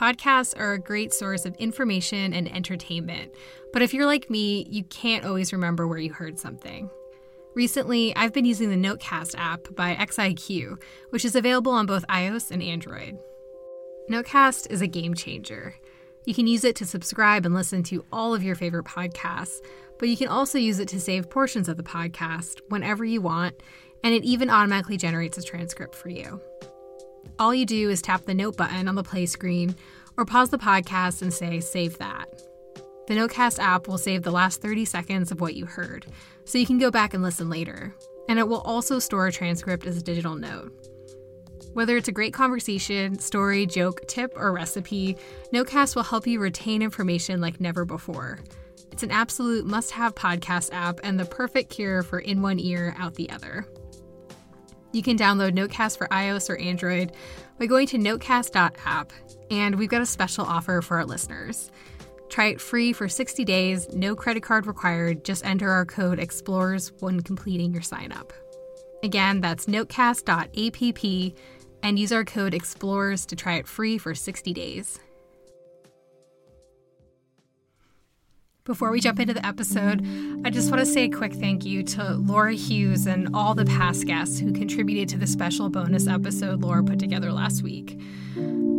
Podcasts are a great source of information and entertainment, but if you're like me, you can't always remember where you heard something. Recently, I've been using the Notecast app by XIQ, which is available on both iOS and Android. Notecast is a game changer. You can use it to subscribe and listen to all of your favorite podcasts, but you can also use it to save portions of the podcast whenever you want, and it even automatically generates a transcript for you. All you do is tap the note button on the play screen or pause the podcast and say, Save that. The Notecast app will save the last 30 seconds of what you heard, so you can go back and listen later. And it will also store a transcript as a digital note. Whether it's a great conversation, story, joke, tip, or recipe, Notecast will help you retain information like never before. It's an absolute must have podcast app and the perfect cure for in one ear, out the other. You can download Notecast for iOS or Android by going to notecast.app, and we've got a special offer for our listeners. Try it free for 60 days, no credit card required. Just enter our code EXPLORERS when completing your sign up. Again, that's notecast.app and use our code EXPLORERS to try it free for 60 days. Before we jump into the episode, I just want to say a quick thank you to Laura Hughes and all the past guests who contributed to the special bonus episode Laura put together last week.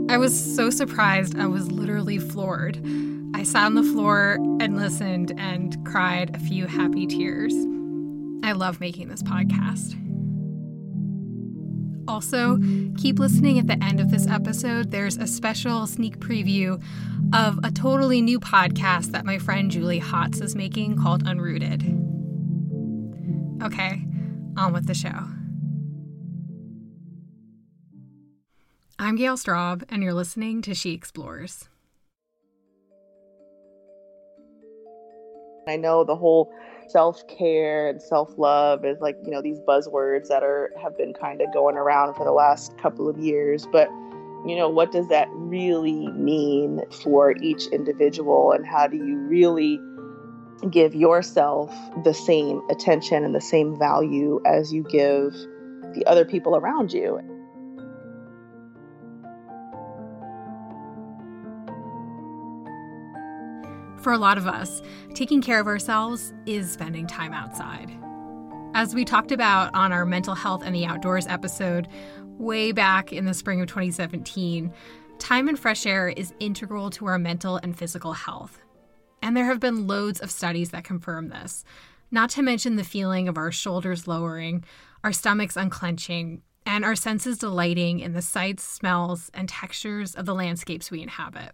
I was so surprised, I was literally floored. I sat on the floor and listened and cried a few happy tears. I love making this podcast. Also, keep listening at the end of this episode. There's a special sneak preview of a totally new podcast that my friend Julie Hotz is making called Unrooted. Okay, on with the show. I'm Gale Straub, and you're listening to She Explores. I know the whole self care and self love is like, you know, these buzzwords that are have been kind of going around for the last couple of years. But, you know, what does that really mean for each individual and how do you really give yourself the same attention and the same value as you give the other people around you? For a lot of us, taking care of ourselves is spending time outside. As we talked about on our mental health and the outdoors episode way back in the spring of 2017, time in fresh air is integral to our mental and physical health. And there have been loads of studies that confirm this, not to mention the feeling of our shoulders lowering, our stomachs unclenching, and our senses delighting in the sights, smells, and textures of the landscapes we inhabit.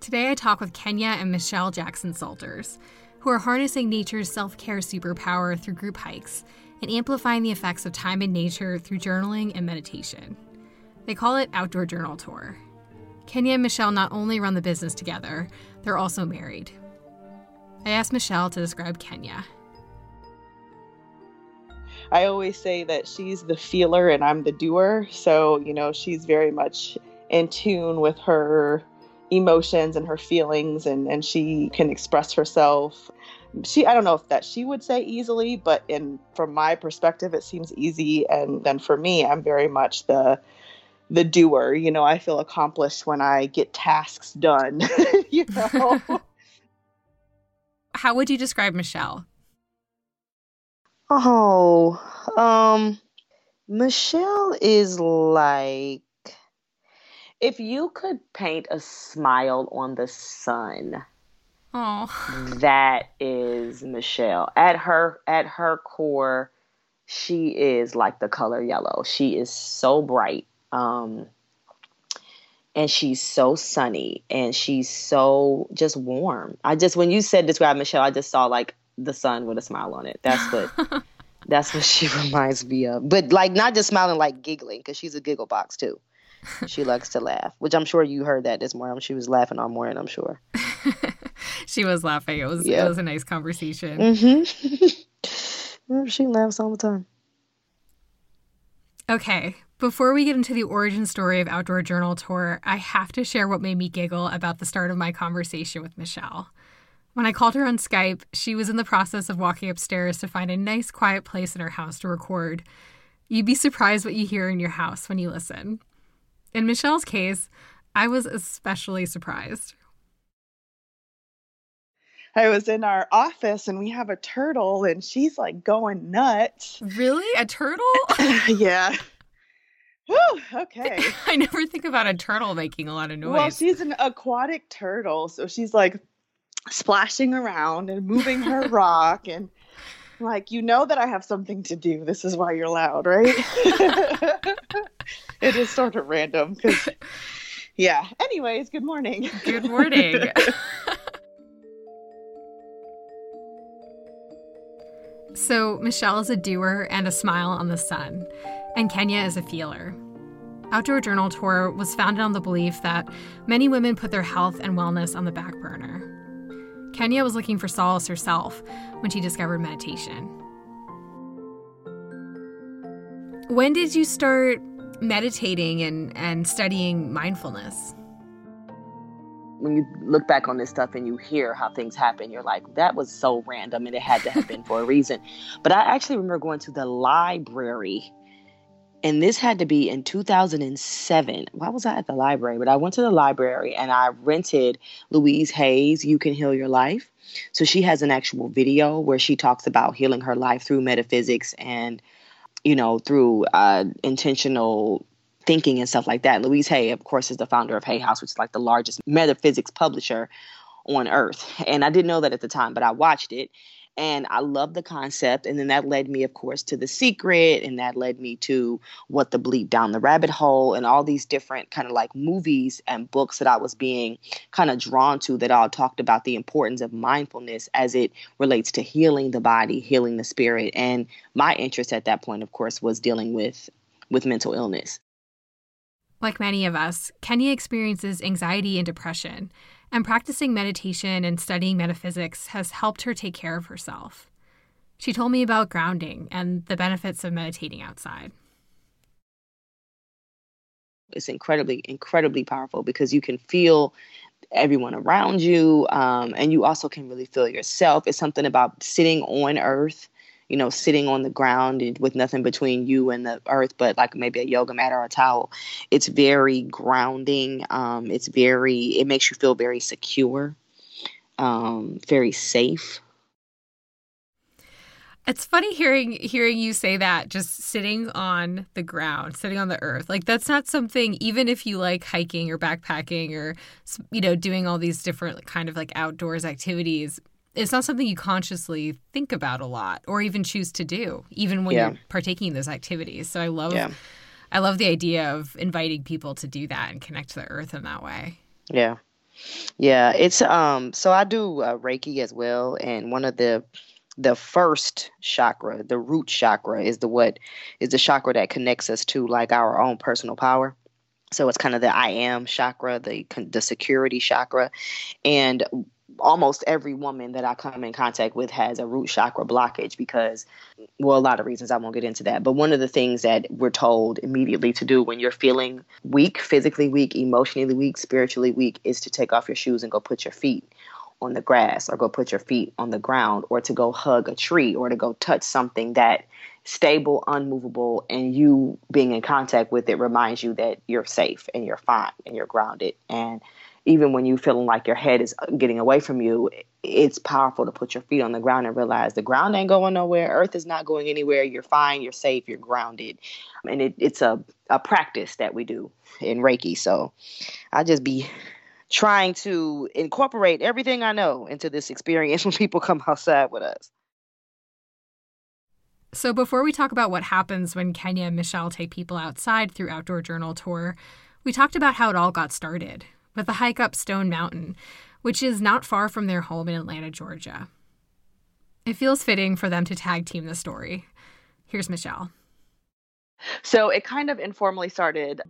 Today I talk with Kenya and Michelle Jackson Saulters, who are harnessing nature's self care superpower through group hikes and amplifying the effects of time in nature through journaling and meditation. They call it Outdoor Journal Tour. Kenya and Michelle not only run the business together, they're also married. I asked Michelle to describe Kenya. I always say that she's the feeler and I'm the doer. So, you know, she's very much in tune with her emotions and her feelings and and she can express herself. She i don't know if that she would say easily but in from my perspective it seems easy. And then for me i'm very much the the doer. You know i feel accomplished when i get tasks done you know? How would you describe michelle? Oh um michelle is like if you could paint a smile on the sun, oh, that is Michelle. At her at her core, she is like the color yellow. She is so bright. Um, and she's so sunny and she's so just warm. I just when you said describe Michelle, I just saw like the sun with a smile on it. That's what that's what she reminds me of. But like not just smiling like giggling because she's a giggle box too she likes to laugh, which I'm sure you heard that this morning. She was laughing all morning, I'm sure. she was laughing. It was it was a nice conversation. Mm-hmm. she laughs all the time. Okay, before we get into the origin story of Outdoor Journal Tour, I have to share what made me giggle about the start of my conversation with Michelle. When I called her on Skype, she was in the process of walking upstairs to find a nice quiet place in her house to record. You'd be surprised what you hear in your house when you listen. In Michelle's case, I was especially surprised. I was in our office and we have a turtle and she's like going nuts. Really? A turtle? yeah. Whew, okay. I never think about a turtle making a lot of noise. Well, she's an aquatic turtle, so she's like splashing around and moving her rock and like you know that I have something to do. This is why you're loud, right? it is sort of random because yeah. Anyways, good morning. Good morning. so, Michelle is a doer and a smile on the sun, and Kenya is a feeler. Outdoor Journal Tour was founded on the belief that many women put their health and wellness on the back burner. Kenya was looking for solace herself when she discovered meditation. When did you start meditating and, and studying mindfulness? When you look back on this stuff and you hear how things happen, you're like, that was so random and it had to have been for a reason. But I actually remember going to the library and this had to be in 2007. Why was I at the library? But I went to the library and I rented Louise Hay's, You Can Heal Your Life. So she has an actual video where she talks about healing her life through metaphysics and, you know, through uh, intentional thinking and stuff like that. Louise Hay, of course, is the founder of Hay House, which is like the largest metaphysics publisher on earth. And I didn't know that at the time, but I watched it and I love the concept. And then that led me, of course, to The Secret, and that led me to What the Bleep Down the Rabbit Hole, and all these different kind of like movies and books that I was being kind of drawn to that all talked about the importance of mindfulness as it relates to healing the body, healing the spirit. And my interest at that point, of course, was dealing with with mental illness. Like many of us, Kenya experiences anxiety and depression and practicing meditation and studying metaphysics has helped her take care of herself. She told me about grounding and the benefits of meditating outside. It's incredibly, incredibly powerful because you can feel everyone around you um, and you also can really feel yourself. It's something about sitting on earth you know, sitting on the ground with nothing between you and the earth, but like maybe a yoga mat or a towel. It's very grounding. Um, it's very, it makes you feel very secure, um, very safe. It's funny hearing hearing you say that just sitting on the ground, sitting on the earth. Like that's not something even if you like hiking or backpacking or you know doing all these different kind of like outdoors activities, it's not something you consciously think about a lot or even choose to do, even when yeah. you're partaking in those activities. So I love yeah. I love the idea of inviting people to do that and connect to the earth in that way. Yeah. Yeah, it's um so I do uh, Reiki as well and one of the the first chakra, the root chakra is the what is the chakra that connects us to like our own personal power. So it's kind of the I am chakra, the the security chakra, and almost every woman that I come in contact with has a root chakra blockage because, well, a lot of reasons I won't get into that. But one of the things that we're told immediately to do when you're feeling weak, physically weak, emotionally weak, spiritually weak, is to take off your shoes and go put your feet on the grass or go put your feet on the ground or to go hug a tree or to go touch something that stable, unmovable, and you being in contact with it reminds you that you're safe and you're fine and you're grounded. And even when you feeling like your head is uh, getting away from you, it's powerful to put your feet on the ground and realize the ground ain't going nowhere. Earth is not going anywhere. You're fine. You're safe. You're grounded. And it, it's a, a practice that we do in Reiki. So I just be trying to incorporate everything I know into this experience when people come outside with us. So, before we talk about what happens when Kenya and Michelle take people outside through Outdoor Journal Tour, we talked about how it all got started with a hike up Stone Mountain, which is not far from their home in Atlanta, Georgia. It feels fitting for them to tag team the story. Here's Michelle. So it kind of informally started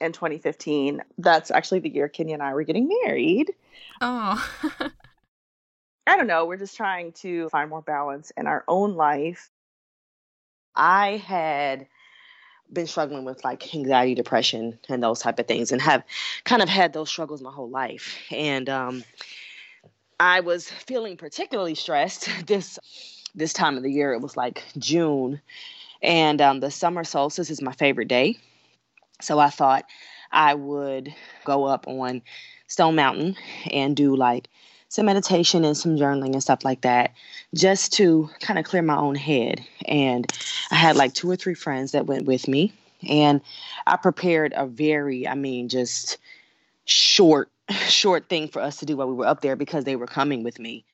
in 2015. That's actually the year Kenya and I were getting married. Oh. I don't know. We're just trying to find more balance in our own life. I had been struggling with like anxiety, depression, and those type of things, and have kind of had those struggles my whole life. And um, I was feeling particularly stressed this this time of the year. It was like June, and um, the summer solstice is my favorite day. So I thought I would go up on Stone Mountain and do like some meditation and some journaling and stuff like that just to kind of clear my own head. And I had like two or three friends that went with me. And I prepared a very, I mean, just short, short thing for us to do while we were up there because they were coming with me.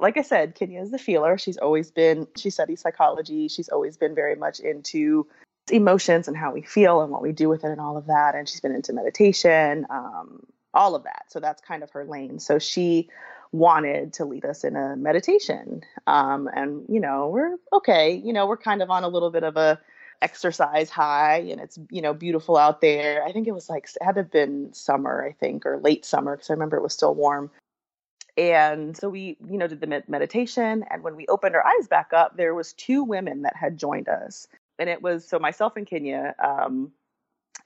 Like I said, Kenya is the feeler. She's always been, she studies psychology. She's always been very much into emotions and how we feel and what we do with it and all of that. And she's been into meditation, um, all of that. So that's kind of her lane. So she wanted to lead us in a meditation. Um, and, you know, we're okay. You know, we're kind of on a little bit of a exercise high and it's, you know, beautiful out there. I think it was like, it had to have been summer, I think, or late summer, because I remember it was still warm. And so we, you know, did the meditation. And when we opened our eyes back up, there was two women that had joined us. And it was so myself and Kenya, um,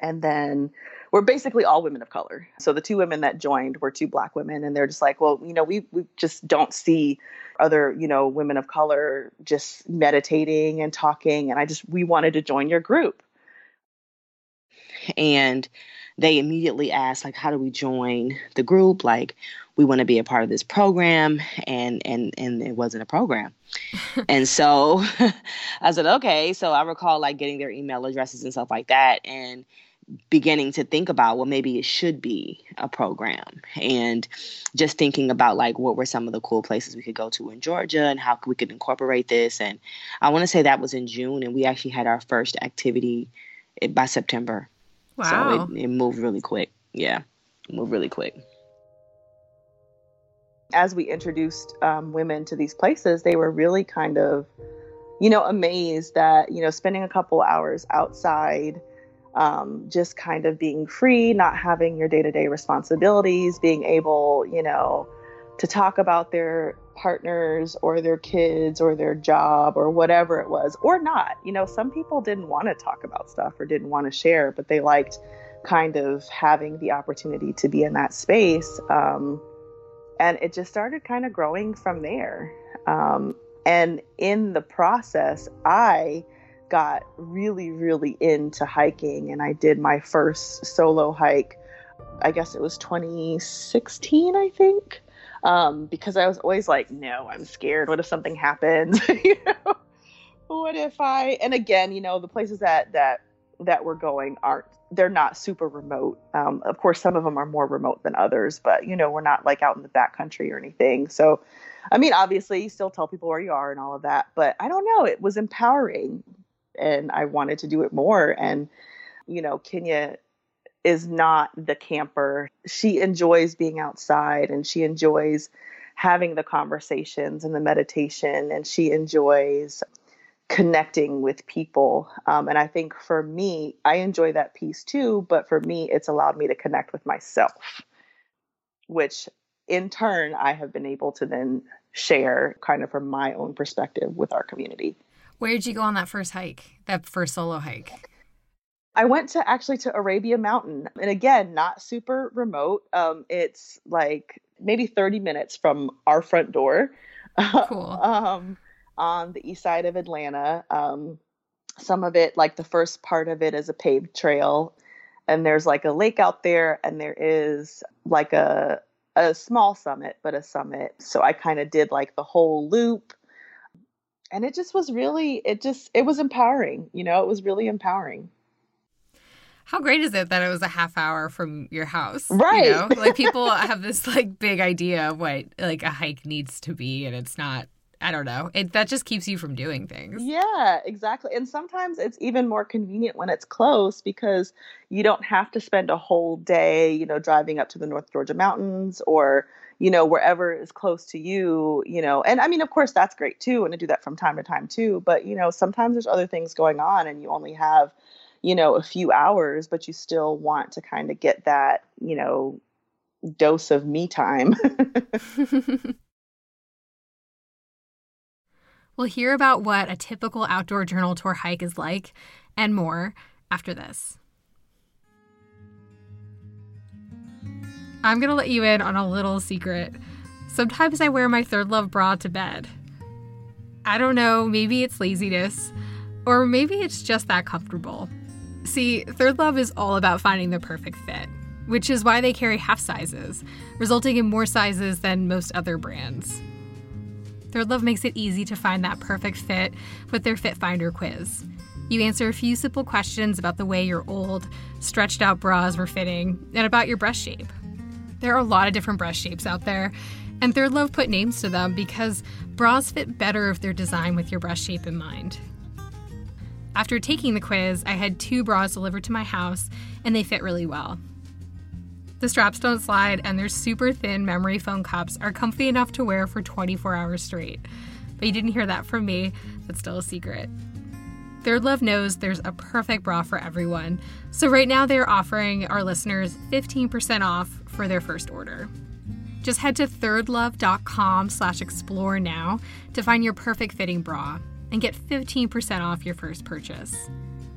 and then we're basically all women of color. So the two women that joined were two black women, and they're just like, well, you know, we we just don't see other, you know, women of color just meditating and talking, and I just we wanted to join your group. And they immediately asked, like, how do we join the group? Like, we want to be a part of this program, and and and it wasn't a program. and so I said, okay. So I recall like getting their email addresses and stuff like that, and beginning to think about well maybe it should be a program. And just thinking about like what were some of the cool places we could go to in georgia and how we could incorporate this. And i want to say that was in june and we actually had our first activity eh, by september. Wow so it, it moved really quick. Yeah moved really quick as we introduced um, women to these places they were really kind of you know amazed that you know spending a couple hours outside um, just kind of being free, not having your day to day responsibilities, being able, you know, to talk about their partners or their kids or their job or whatever it was, or not. You know, some people didn't want to talk about stuff or didn't want to share, but they liked kind of having the opportunity to be in that space. Um, and it just started kind of growing from there. Um, and in the process, I got really, really into hiking and I did my first solo hike. I guess it was 2016, I think. Um, because I was always like, no, I'm scared. What if something happens? you know, what if I? And again, you know, the places that that that we're going aren't they're not super remote. Um, of course, some of them are more remote than others, but you know, we're not like out in the back country or anything. So, I mean, obviously, you still tell people where you are and all of that, but I don't know. It was empowering and I wanted to do it more. And, you know, Kenya is not the camper. She enjoys being outside and she enjoys having the conversations and the meditation and she enjoys connecting with people. Um, and I think for me, I enjoy that piece too. But for me, it's allowed me to connect with myself, which in turn, I have been able to then share kind of from my own perspective with our community. Where did you go on that first hike? That first solo hike? I went to actually to Arabia Mountain, and again, not super remote. Um, it's like maybe 30 minutes from our front door. Cool. um, on the east side of Atlanta. Um, some of it, like the first part of it, is a paved trail, and there's like a lake out there, and there is like a a small summit, but a summit. So I kind of did like the whole loop and it just was really it just it was empowering you know it was really empowering how great is it that it was a half hour from your house right you know? like people have this like big idea of what like a hike needs to be and it's not I don't know. It that just keeps you from doing things. Yeah, exactly. And sometimes it's even more convenient when it's close because you don't have to spend a whole day, you know, driving up to the North Georgia mountains or you know, wherever is close to you, you know, and I mean, of course, that's great too, and to do that from time to time too. But, you know, sometimes there's other things going on and you only have, you know, a few hours, but you still want to kind of get that, you know, dose of me time. we'll hear about what a typical outdoor journal tour hike is like and more after this. I'm gonna let you in on a little secret. Sometimes I wear my ThirdLove bra to bed. I don't know, maybe it's laziness, or maybe it's just that comfortable. See, ThirdLove is all about finding the perfect fit, which is why they carry half sizes, resulting in more sizes than most other brands. ThirdLove makes it easy to find that perfect fit with their Fit Finder quiz. You answer a few simple questions about the way your old, stretched out bras were fitting and about your breast shape. There are a lot of different breast shapes out there, and ThirdLove put names to them because bras fit better if they're designed with your breast shape in mind. After taking the quiz, I had two bras delivered to my house, and they fit really well. The straps don't slide, and their super thin memory foam cups are comfy enough to wear for 24 hours straight. But you didn't hear that from me, that's still a secret. ThirdLove knows there's a perfect bra for everyone. So right now they're offering our listeners 15% off for their first order. Just head to thirdlove.com slash explore now to find your perfect fitting bra and get 15% off your first purchase.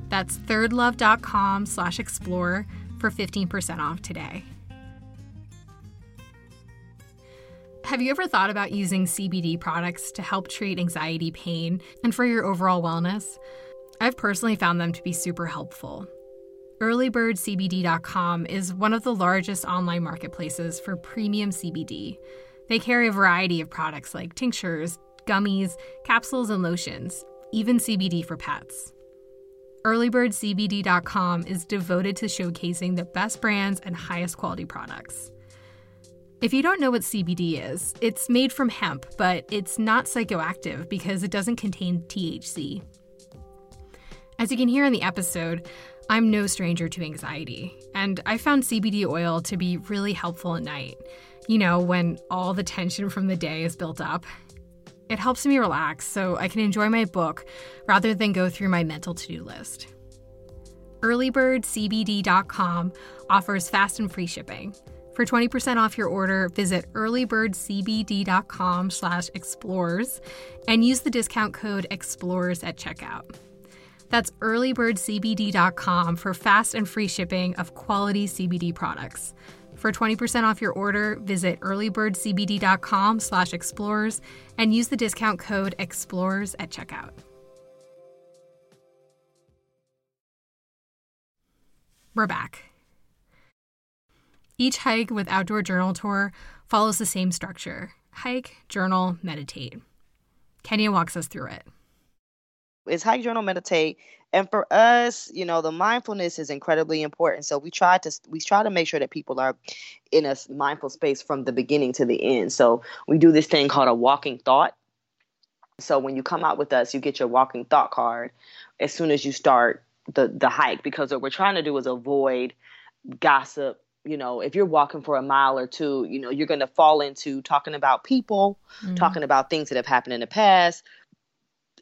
That's thirdlove.com slash explore for 15% off today. Have you ever thought about using CBD products to help treat anxiety, pain, and for your overall wellness? I've personally found them to be super helpful. Earlybirdcbd.com is one of the largest online marketplaces for premium CBD. They carry a variety of products like tinctures, gummies, capsules, and lotions, even CBD for pets. Earlybirdcbd.com is devoted to showcasing the best brands and highest quality products. If you don't know what CBD is, it's made from hemp, but it's not psychoactive because it doesn't contain THC. As you can hear in the episode, I'm no stranger to anxiety, and I found CBD oil to be really helpful at night. You know, when all the tension from the day is built up. It helps me relax so I can enjoy my book rather than go through my mental to do list. Earlybirdcbd.com offers fast and free shipping. For 20% off your order, visit earlybirdcbd.com slash explorers and use the discount code explorers at checkout. That's earlybirdcbd.com for fast and free shipping of quality CBD products. For 20% off your order, visit earlybirdcbd.com slash explorers and use the discount code explorers at checkout. We're back. Each hike with Outdoor Journal Tour follows the same structure hike, journal, meditate. Kenya walks us through it. It's hike, journal, meditate. And for us, you know, the mindfulness is incredibly important. So we try to we try to make sure that people are in a mindful space from the beginning to the end. So we do this thing called a walking thought. So when you come out with us, you get your walking thought card as soon as you start the the hike because what we're trying to do is avoid gossip you know, if you're walking for a mile or two, you know, you're going to fall into talking about people, mm-hmm. talking about things that have happened in the past.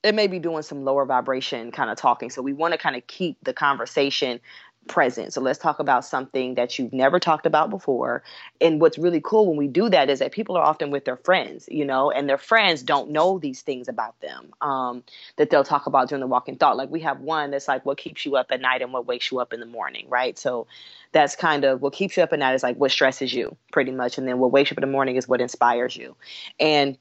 It may be doing some lower vibration kind of talking. So we want to kind of keep the conversation present. So let's talk about something that you've never talked about before. And what's really cool when we do that is that people are often with their friends, you know, and their friends don't know these things about them um, that they'll talk about during the walking thought. Like we have one that's like what keeps you up at night and what wakes you up in the morning, right? So that's kind of what keeps you up at night is like what stresses you pretty much. And then what wakes you up in the morning is what inspires you. And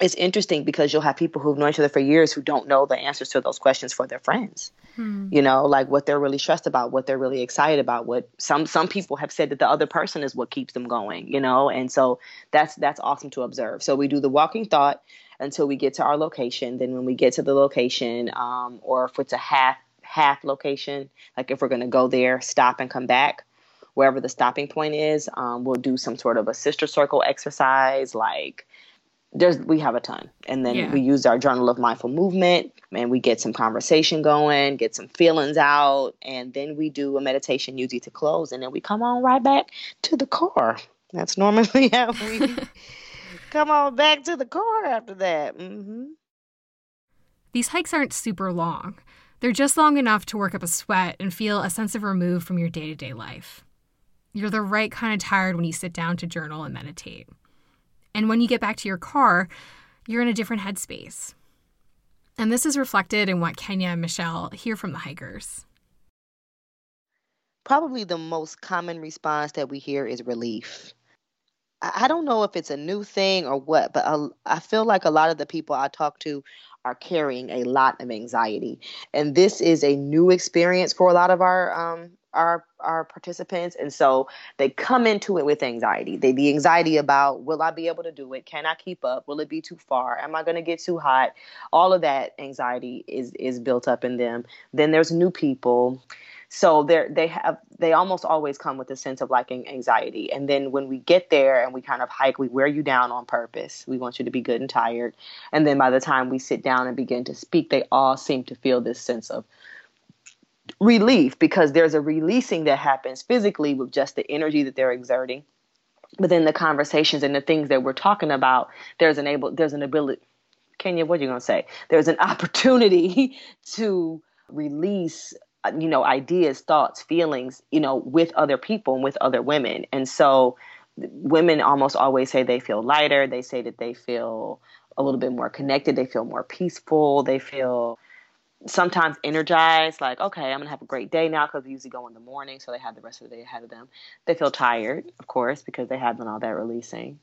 it's interesting because you'll have people who've known each other for years who don't know the answers to those questions for their friends. Hmm. You know, like what they're really stressed about, what they're really excited about. What some some people have said that the other person is what keeps them going. You know, and so that's that's awesome to observe. So we do the walking thought until we get to our location. Then when we get to the location, um, or if it's a half half location, like if we're going to go there, stop and come back, wherever the stopping point is, um, we'll do some sort of a sister circle exercise, like there's we have a ton. And then yeah. we use our journal of mindful movement and we get some conversation going get some feelings out and then we do a meditation usually to close and then we come on right back to the car. That's normally how we come on back to the car after that. Mm-hmm. these hikes aren't super long. They're just long enough to work up a sweat and feel a sense of remove from your day-to-day life. You're the right kind of tired when you sit down to journal and meditate and when you get back to your car, you're in a different headspace. And this is reflected in what Kenya and Michelle hear from the hikers. Probably the most common response that we hear is relief. I don't know if it's a new thing or what, but I feel like a lot of the people I talk to are carrying a lot of anxiety. And this is a new experience for a lot of our um, our our participants. And so they come into it with anxiety. They the anxiety about will i be able to do it? Can i keep up? Will it be too far? Am i going to get too hot? All of that anxiety is is built up in them. Then there's new people. So they they have they almost always come with a sense of like anxiety. And then when we get there and we kind of hike we wear you down on purpose. We want you to be good and tired. And then by the time we sit down and begin to speak they all seem to feel this sense of relief because there's a releasing that happens physically with just the energy that they're exerting. But then the conversations and the things that we're talking about there's an able there's an ability kenya what are you going to say? There's an opportunity to release you know ideas thoughts feelings you know with other people and with other women. And so women almost always say they feel lighter. They say that they feel a little bit more connected. They feel more peaceful. They feel sometimes energized like okay i'm gonna have a great day now because they usually go in the morning so they have the rest of the day ahead of them they feel tired of course because they have done all that releasing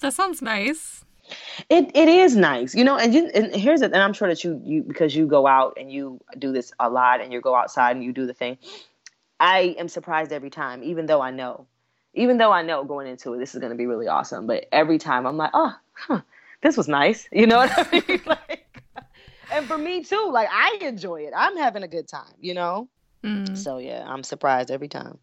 that sounds nice it it is nice, you know. And you and here's it, and I'm sure that you you because you go out and you do this a lot, and you go outside and you do the thing. I am surprised every time, even though I know, even though I know going into it, this is going to be really awesome. But every time I'm like, oh, huh, this was nice, you know what I mean? like, and for me too, like I enjoy it. I'm having a good time, you know. Mm. So yeah, I'm surprised every time.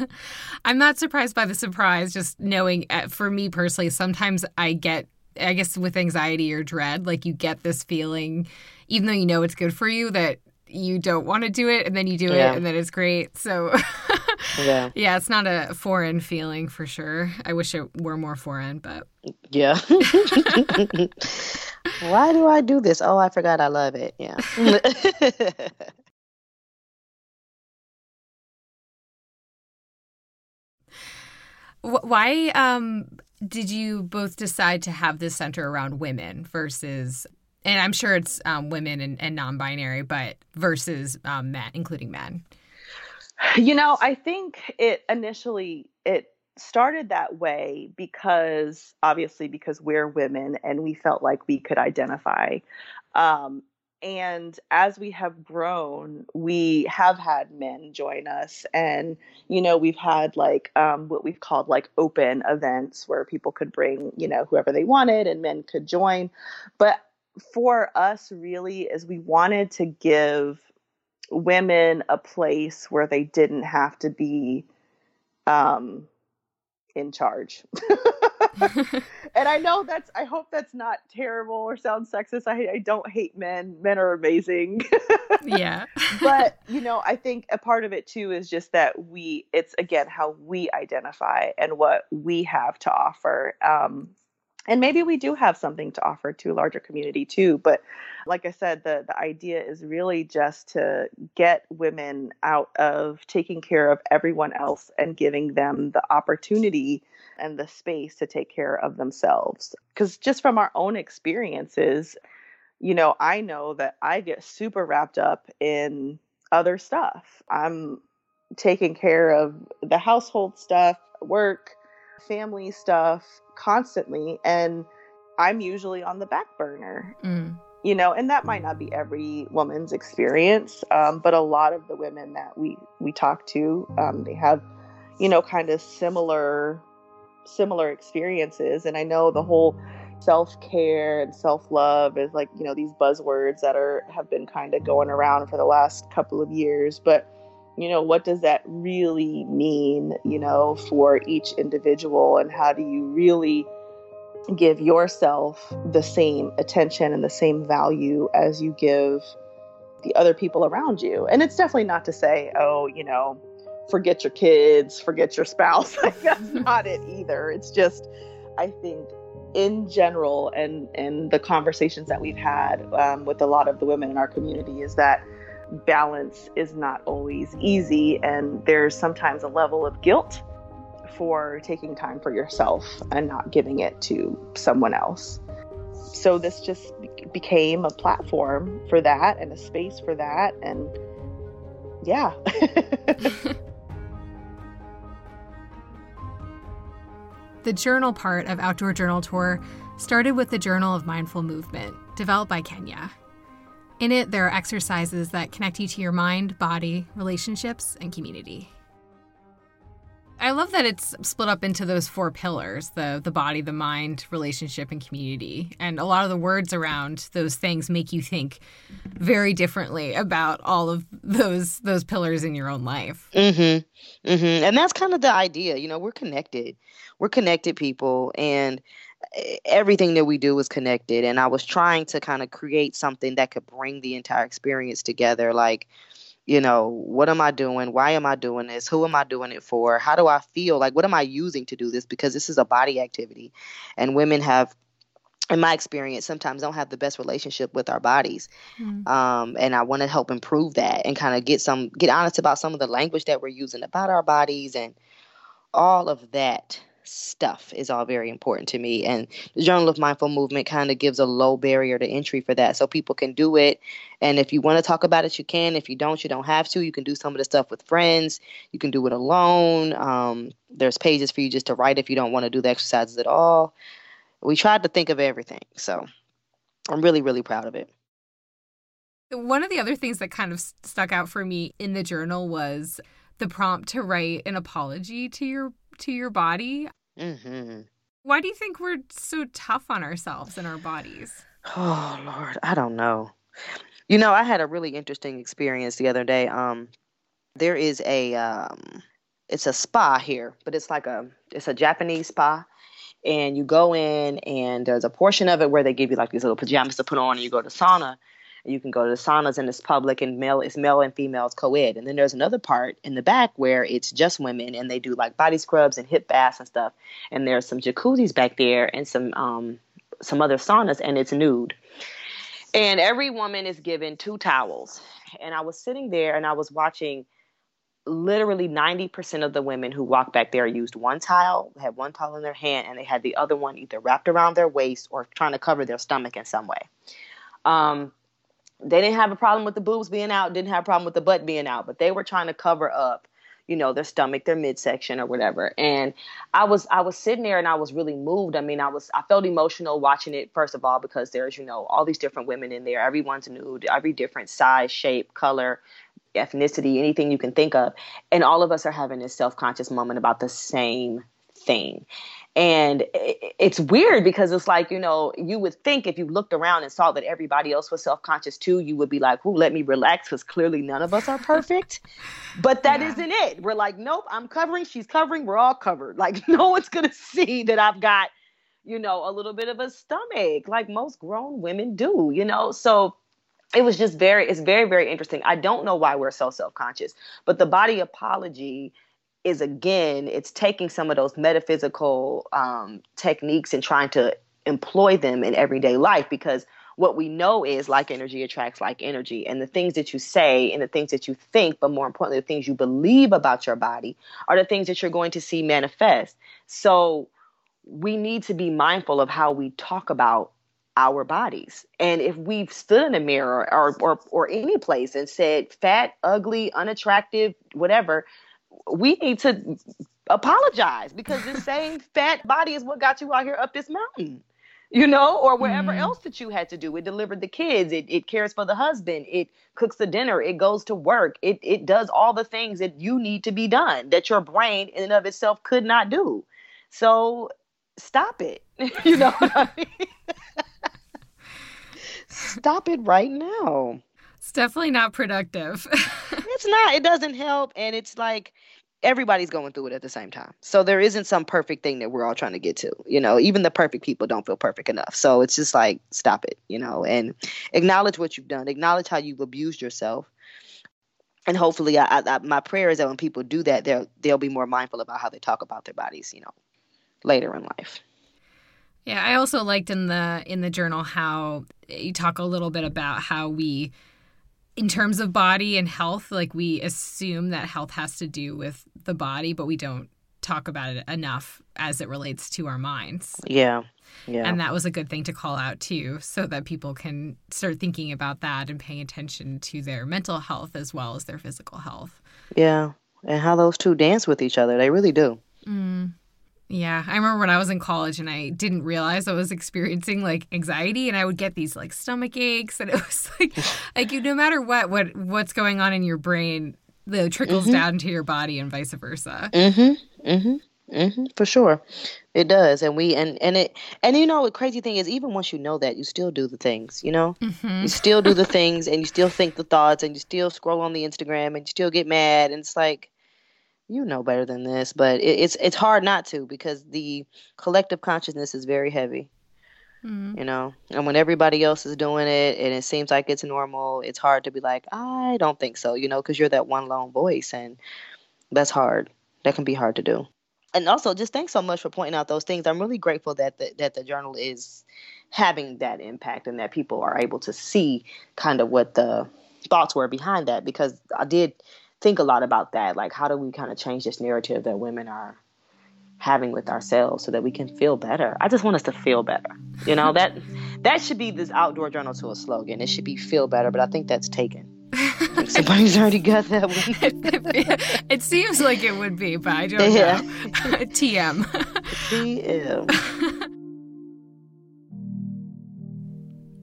I'm not surprised by the surprise, just knowing uh, for me personally, sometimes I get I guess with anxiety or dread, like you get this feeling, even though you know it's good for you, that you don't want to do it, and then you do yeah. it, and then it's great. So, yeah, yeah, it's not a foreign feeling for sure. I wish it were more foreign, but yeah. Why do I do this? Oh, I forgot I love it. Yeah. Why um did you both decide to have this center around women versus and i'm sure it's um, women and, and, non-binary but versus um, men including men. You know i think it initially it started that way because obviously because we're women and we felt like we could identify. Um, and as we have grown we have had men join us and you know we've had like um, what we've called like open events where people could bring you know whoever they wanted and men could join. But for us really is we wanted to give women a place where they didn't have to be um, in charge and I know that's, I hope that's not terrible or sounds sexist. I, I don't hate men. Men are amazing. yeah. but, you know, I think a part of it too is just that we, it's again how we identify and what we have to offer. Um, and maybe we do have something to offer to a larger community too but like i said the the idea is really just to get women out of taking care of everyone else and giving them the opportunity and the space to take care of themselves. Because just from our own experiences you know i know that i get super wrapped up in other stuff. I'm taking care of the household stuff work family stuff constantly and I'm usually on the back burner. Mm. You know, and that might not be every woman's experience, um, but a lot of the women that we we talk to, um, they have, you know, kind of similar similar experiences. And I know the whole self care and self love is like you know these buzzwords that are have been kind of going around for the last couple of years, but you know what does that really mean you know for each individual? And how do you really give yourself the same attention and the same value as you give the other people around you? And it's definitely not to say oh you know forget your kids forget your spouse. Like that's not it either. It's just i think in general and and the conversations that we've had um, with a lot of the women in our community is that balance is not always easy, and there's sometimes a level of guilt for taking time for yourself and not giving it to someone else. So, this just became a platform for that and a space for that. And yeah. The journal part of Outdoor Journal Tour started with the Journal of Mindful Movement, developed by Kenya. In it, there are exercises that connect you to your mind, body, relationships, and community. I love that it's split up into those four pillars the the body, the mind, relationship, and community. And a lot of the words around those things make you think very differently about all of those those pillars in your own life. Mm-hmm. Mm-hmm. And that's kind of the idea, you know, we're connected. We're connected people and everything that we do is connected and I was trying to kind of create something that could bring the entire experience together like you know, what am I doing? Why am I doing this? Who am I doing it for? How do I feel? Like, what am I using to do this? Because this is a body activity. And women have, in my experience, sometimes don't have the best relationship with our bodies. Mm. Um, and I want to help improve that and kind of get some, get honest about some of the language that we're using about our bodies and all of that stuff is all very important to me. And the Journal of Mindful Movement kind of gives a low barrier to entry for that. So people can do it. And if you want to talk about it, you can. If you don't, you don't have to. You can do some of the stuff with friends. You can do it alone. Um, there's pages for you just to write if you don't want to do the exercises at all. We tried to think of everything. So I'm really, really proud of it. One of the other things that kind of stuck out for me in the journal was the prompt to write an apology to your to your body. Mm-hmm. Why do you think we're so tough on ourselves and our bodies? Oh Lord, I don't know. You know, I had a really interesting experience the other day. Um, there is a um, it's a spa here, but it's like a it's a Japanese spa, and you go in and there's a portion of it where they give you like these little pajamas to put on, and you go to sauna, you can go to the saunas and it's public and male it's male and females co-ed. And then there's another part in the back where it's just women and they do like body scrubs and hip baths and stuff. And there's some jacuzzis back there and some um some other saunas and it's nude. And every woman is given two towels. And I was sitting there and I was watching literally 90% of the women who walked back there used one towel, had one towel in their hand, and they had the other one either wrapped around their waist or trying to cover their stomach in some way. Um, they didn't have a problem with the boobs being out, didn't have a problem with the butt being out, but they were trying to cover up, you know, their stomach, their midsection or whatever. And I was I was sitting there and I was really moved. I mean, I was I felt emotional watching it first of all because there's, you know, all these different women in there. Everyone's nude, every different size, shape, color, ethnicity, anything you can think of. And all of us are having this self-conscious moment about the same thing. And it's weird because it's like, you know, you would think if you looked around and saw that everybody else was self conscious too, you would be like, "Ooh, let me relax," because clearly none of us are perfect. but that yeah. not it. We're like, nope, I'm covering, she's covering, we're all covered. Like, no one's going to see that I've got, you know, a little bit of a stomach, like most grown women do, you know? So, it was just very it's very very interesting i don't know why we're so self-conscious but the body apology is again it's taking some of those metaphysical um, techniques and trying to employ them in everyday life because what we know is like energy attracts like energy and the things that you say and the things that you think but more importantly the things you believe about your body are the things that you're going to see manifest so we need to be mindful of how we talk about our bodies. And if we've stood in a mirror or, or, or any place and said fat, ugly, unattractive, whatever, we need to apologize because this same fat body is what got you out here up this mountain you know, or wherever mm. else that you had to do. It delivered the kids, it, it cares for the husband, it cooks the dinner, it goes to work, it, it does all the things that you need to be done that your brain in and of itself could not do. So stop it. you know I mean? stop it right now. It's definitely not productive. it's not. It doesn't help. And it's like everybody's going through it at the same time. So there isn't some perfect thing that we're all trying to get to. You know, even the perfect people don't feel perfect enough. So it's just like, stop it, you know, and acknowledge what you've done, acknowledge how you've abused yourself. And hopefully, I, I, my prayer is that when people do that, they'll they'll be more mindful about how they talk about their bodies, you know, later in life. Yeah, I also liked in the in the journal how you talk a little bit about how we in terms of body and health, like we assume that health has to do with the body, but we don't talk about it enough as it relates to our minds. Yeah. Yeah. And that was a good thing to call out too, so that people can start thinking about that and paying attention to their mental health as well as their physical health. Yeah. And how those two dance with each other. They really do. Mm. Yeah, I remember when I was in college and I didn't realize I was experiencing like anxiety and I would get these like stomach aches and it was like like you no matter what what what's going on in your brain, the trickles mm-hmm. down to your body and vice versa. Mhm. Mhm. Mm-hmm, for sure, it does, and we and and it and you know the crazy thing is even once you know that you still do the things, you know, mm-hmm. you still do the things, and you still think the thoughts, and you still scroll on the Instagram, and you still get mad, and it's like, you know better than this, but it, it's it's hard not to because the collective consciousness is very heavy, mm-hmm. you know, and when everybody else is doing it and it seems like it's normal, it's hard to be like, I don't think so, you know, because you're that one lone voice, and that's hard. That can be hard to do and also just thanks so much for pointing out those things. I'm really grateful that the, that the journal is having that impact and that people are able to see kind of what the thoughts were behind that because I did think a lot about that. Like, how do we kind of change this narrative that women are having with ourselves so that we can feel better? I just want us to feel better. You know that that should be this outdoor Journal Tour a slogan. It should be feel better, but I think that's taken. Somebody's already got that one. it seems like it would be, but I don't yeah. know. TM. TM.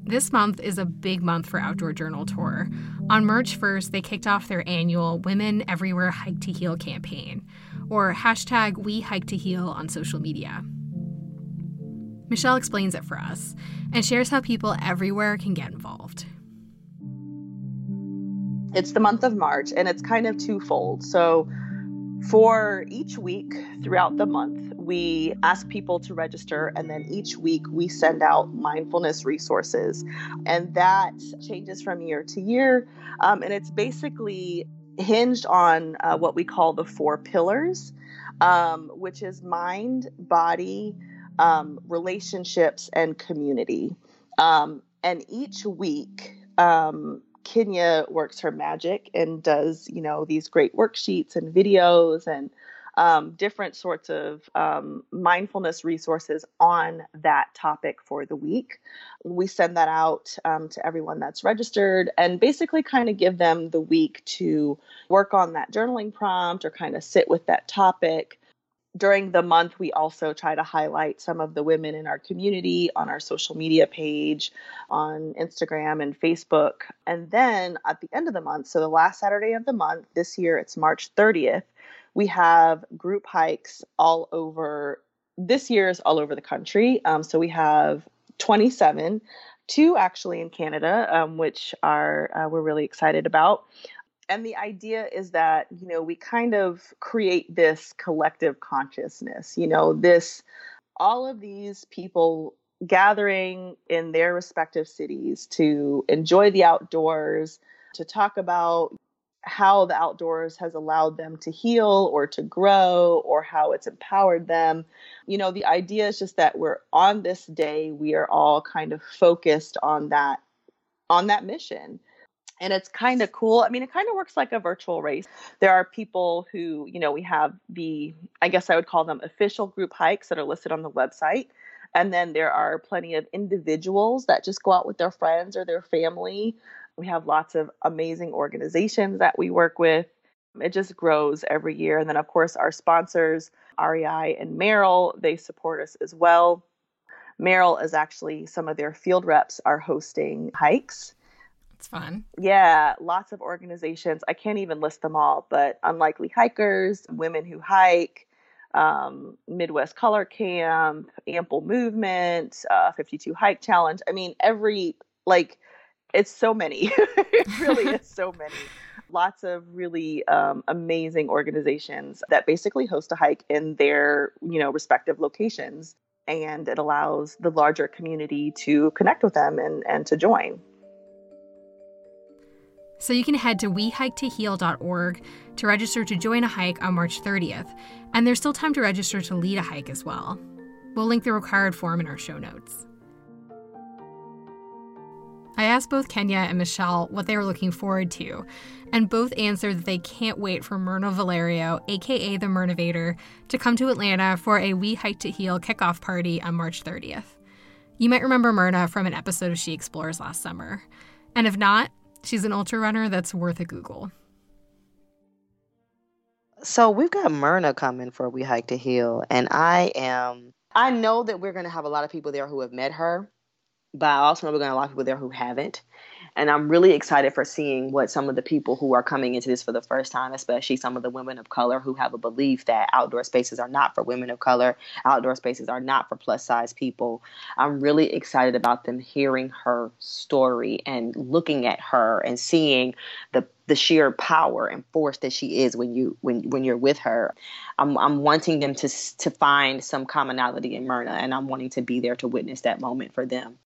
This month is a big month for Outdoor Journal Tour. On March 1st, they kicked off their annual Women Everywhere Hike to Heal campaign, or hashtag We Hike to Heal on social media. Michelle explains it for us and shares how people everywhere can get involved. It's the month of March and it's kind of twofold. So, for each week throughout the month, we ask people to register, and then each week we send out mindfulness resources. And that changes from year to year. Um, and it's basically hinged on uh, what we call the four pillars, um, which is mind, body, um, relationships, and community. Um, and each week, um, Kenya works her magic and does, you know, these great worksheets and videos and um, different sorts of um, mindfulness resources on that topic for the week. We send that out um, to everyone that's registered and basically kind of give them the week to work on that journaling prompt or kind of sit with that topic during the month, we also try to highlight some of the women in our community on our social media page, on Instagram and Facebook. And then at the end of the month, so the last Saturday of the month, this year it's March 30th, we have group hikes all over, this year is all over the country. Um, so we have 27 two actually in Canada, um, which are uh, we're really excited about and the idea is that you know we kind of create this collective consciousness you know this all of these people gathering in their respective cities to enjoy the outdoors to talk about how the outdoors has allowed them to heal or to grow or how it's empowered them. You know, the idea is just that we're on this day, we are all kind of focused on that on that mission and it's kind of cool. I mean, it kind of works like a virtual race. There are people who, you know, we have the, I guess I would call them official group hikes that are listed on the website. And then there are plenty of individuals that just go out with their friends or their family. We have lots of amazing organizations that we work with. It just grows every year. And then, of course, our sponsors, REI and Merrell, they support us as well. Merrell is actually some of their field reps are hosting hikes it's fun. Yeah, lots of organizations. I can't even list them all, but Unlikely Hikers, Women Who Hike, um, Midwest Color Camp, Ample Movement, uh, 52 Hike Challenge. I mean, every, like, it's so many. it really is so many. Lots of really um, amazing organizations that basically host a hike in their, you know, respective locations. And it allows the larger community to connect with them and, and to join. So you can head to wehiketoheal.org to register to join a hike on March 30th, and there's still time to register to lead a hike as well. We'll link the required form in our show notes. I asked both Kenya and Michelle what they were looking forward to, and both answered that they can't wait for Mirna Valerio, aka the Mirnavator, to come to Atlanta for a We Hike to Heal kickoff party on March 30th. You might remember Mirna from an episode of She Explores last summer. And if not, She's an ultra runner that's worth a Google. So we've got Mirna coming for We Hike to Heal, and I am. I know that we're going to have a lot of people there who have met her, but I also know we're going to have a lot of people there who haven't. And I'm really excited for seeing what some of the people who are coming into this for the first time, especially some of the women of color who have a belief that outdoor spaces are not for women of color, outdoor spaces are not for plus size people. I'm really excited about them hearing her story and looking at her and seeing the the sheer power and force that she is when you when when you're with her. I'm I'm wanting them to to find some commonality in Mirna and I'm wanting to be there to witness that moment for them.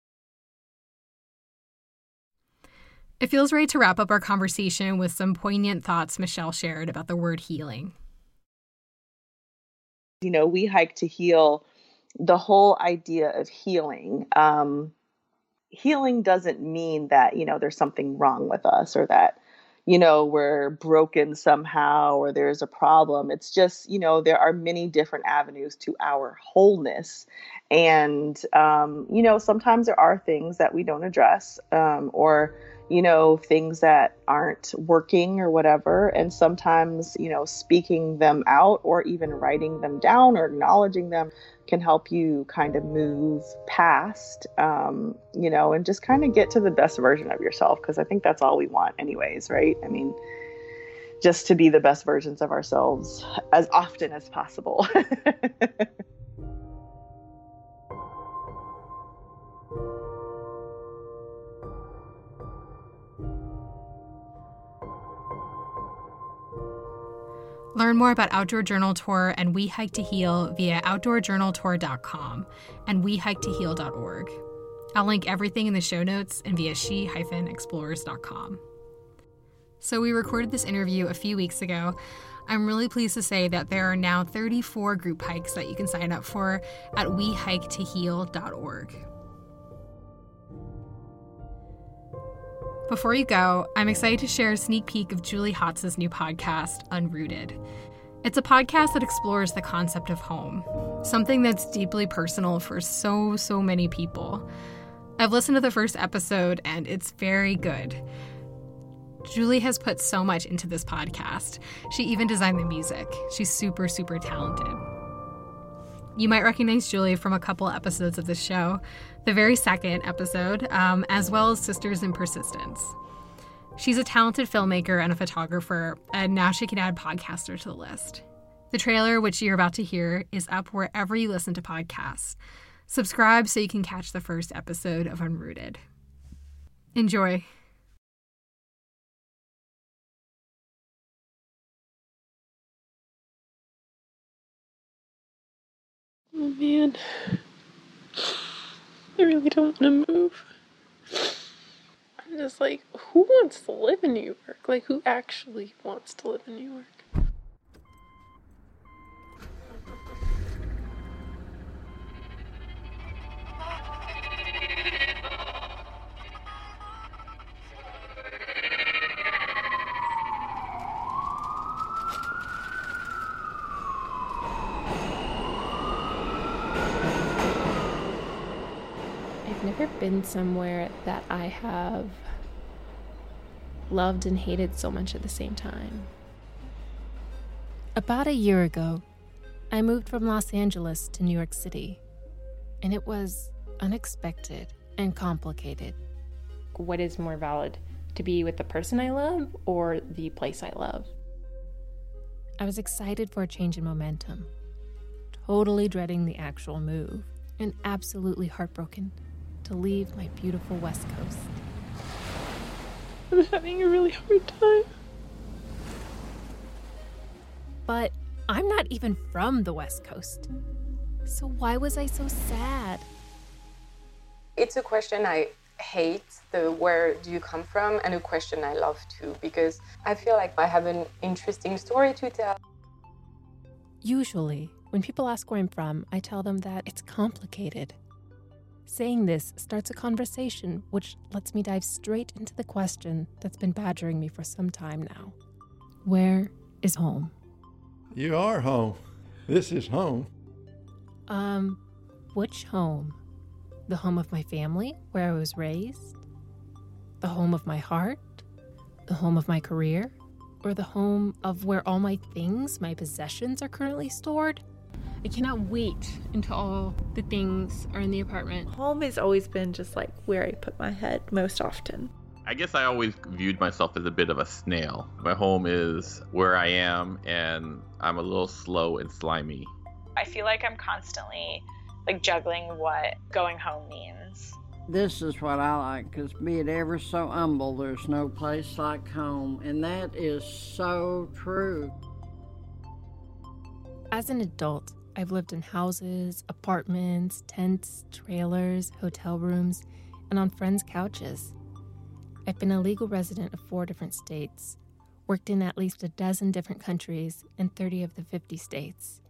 It feels right to wrap up our conversation with some poignant thoughts Michelle shared about the word healing. You know, we hike to heal the whole idea of healing. Um, healing doesn't mean that, you know, there's something wrong with us or that, you know, we're broken somehow or there's a problem. It's just, you know, there are many different avenues to our wholeness. And, um, you know, sometimes there are things that we don't address um, or, you know, things that aren't working or whatever. And sometimes, you know, speaking them out or even writing them down or acknowledging them can help you kind of move past, um, you know, and just kind of get to the best version of yourself. Cause I think that's all we want, anyways, right? I mean, just to be the best versions of ourselves as often as possible. Learn more about Outdoor Journal Tour and We Hike to Heal via outdoorjournaltour.com and wehiketoheal.org. I'll link everything in the show notes and via she-explores.com. So we recorded this interview a few weeks ago. I'm really pleased to say that there are now 34 group hikes that you can sign up for at wehiketoheal.org. Before you go, I'm excited to share a sneak peek of Julie Hotz's new podcast, Unrooted. It's a podcast that explores the concept of home, something that's deeply personal for so, so many people. I've listened to the first episode and it's very good. Julie has put so much into this podcast. She even designed the music. She's super, super talented. You might recognize Julie from a couple episodes of the show, the very second episode, um, as well as Sisters in Persistence. She's a talented filmmaker and a photographer, and now she can add podcaster to the list. The trailer, which you're about to hear, is up wherever you listen to podcasts. Subscribe so you can catch the first episode of Unrooted. Enjoy. Oh man. I really don't want to move. I'm just like, who wants to live in New York? Like, who actually wants to live in New York? Been somewhere that I have loved and hated so much at the same time. About a year ago, I moved from Los Angeles to New York City, and it was unexpected and complicated. What is more valid, to be with the person I love or the place I love? I was excited for a change in momentum, totally dreading the actual move, and absolutely heartbroken to leave my beautiful West Coast. I'm having a really hard time. But I'm not even from the West Coast. So why was I so sad? It's a question I hate the where do you come from and a question I love too because I feel like I have an interesting story to tell. Usually, when people ask where I'm from, I tell them that it's complicated. Saying this starts a conversation, which lets me dive straight into the question that's been badgering me for some time now Where is home? You are home. This is home. Um, which home? The home of my family, where I was raised? The home of my heart? The home of my career? or the home of where all my things, my possessions, are currently stored. I cannot wait until all the things are in the apartment. Home has always been just like where I put my head most often. I guess I always viewed myself as a bit of a snail. My home is where I am, and I'm a little slow and slimy. I feel like I'm constantly like juggling what going home means. This is what I like, because be it ever so humble, there's no place like home. And that is so true. As an adult, I've lived in houses, apartments, tents, trailers, hotel rooms, and on friends' couches. I've been a legal resident of four different states, worked in at least a dozen different countries in 30 of the 50 states.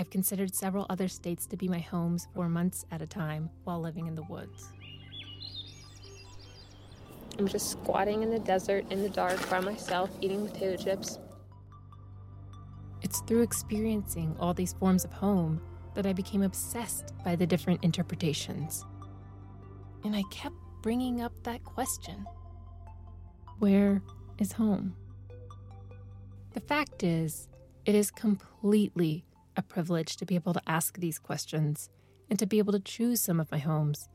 I've considered several other states to be my homes for months at a time while living in the woods. I'm just squatting in the desert in the dark by myself eating potato chips. It's through experiencing all these forms of home that I became obsessed by the different interpretations. And I kept bringing up that question Where is home? The fact is, it is completely a privilege to be able to ask these questions and to be able to choose some of my homes.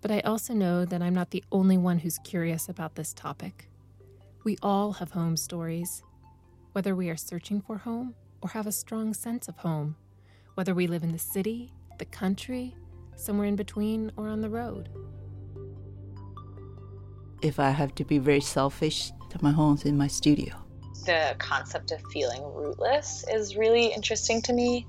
But I also know that I'm not the only one who's curious about this topic. We all have home stories, whether we are searching for home or have a strong sense of home, whether we live in the city, the country, somewhere in between, or on the road. If I have to be very selfish, my home's in my studio. The concept of feeling rootless is really interesting to me.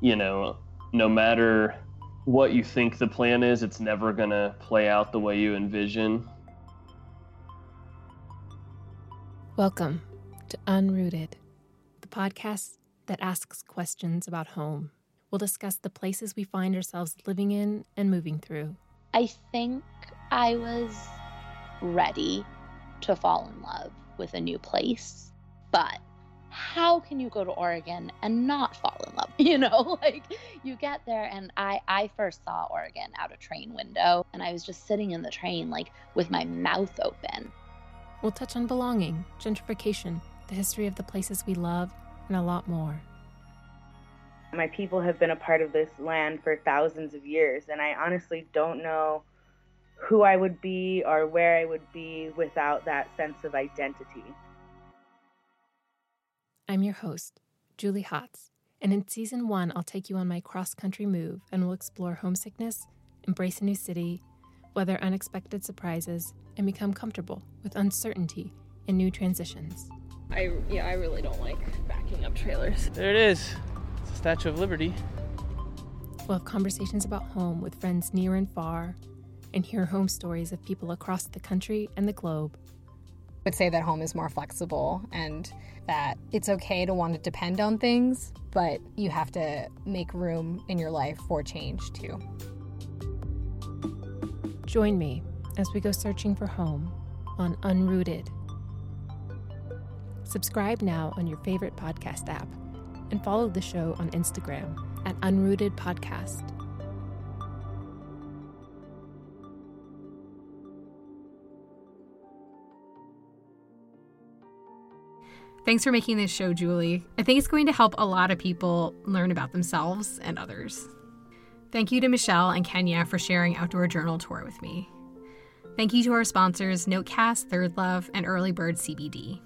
You know, no matter what you think the plan is, it's never going to play out the way you envision. Welcome to Unrooted, the podcast that asks questions about home. We'll discuss the places we find ourselves living in and moving through. I think I was ready to fall in love with a new place, but how can you go to Oregon and not fall in love? You know, like you get there and I I first saw Oregon out a train window and I was just sitting in the train like with my mouth open. We'll touch on belonging, gentrification, the history of the places we love, and a lot more. My people have been a part of this land for thousands of years and I honestly don't know who I would be or where I would be without that sense of identity. I'm your host, Julie Hotz, and in season one, I'll take you on my cross country move and we'll explore homesickness, embrace a new city, weather unexpected surprises, and become comfortable with uncertainty and new transitions. I yeah, I really don't like backing up trailers. There it is. It's the Statue of Liberty. We'll have conversations about home with friends near and far, and hear home stories of people across the country and the globe. I would say that home is more flexible and that it's okay to want to depend on things, but you have to make room in your life for change too. Join me as we go searching for home on Unrooted. Subscribe now on your favorite podcast app and follow the show on Instagram at Unrooted Podcast. Thanks for making this show, Julie. I think it's going to help a lot of people learn about themselves and others. Thank you to Michelle and Kenya for sharing Outdoor Journal Tour with me. Thank you to our sponsors, Notecast, ThirdLove, and Early Bird CBD.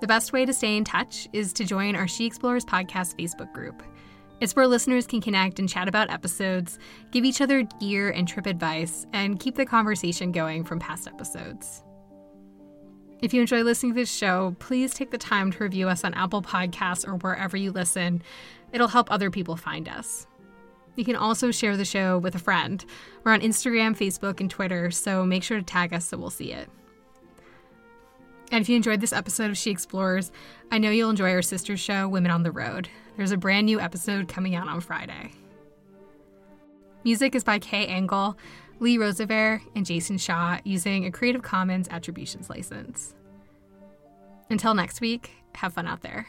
The best way to stay in touch is to join our She Explores podcast Facebook group. It's where listeners can connect and chat about episodes, give each other gear and trip advice, and keep the conversation going from past episodes. If you enjoy listening to this show, please take the time to review us on Apple Podcasts or wherever you listen. It'll help other people find us. You can also share the show with a friend. We're on Instagram, Facebook, and Twitter, so make sure to tag us so we'll see it. And if you enjoyed this episode of She Explores, I know you'll enjoy our sister show, Women on the Road. There's a brand new episode coming out on Friday. Music is by Kai Engel, Lee Rosevere, and Jason Shaw using a Creative Commons Attributions license. Until next week, have fun out there.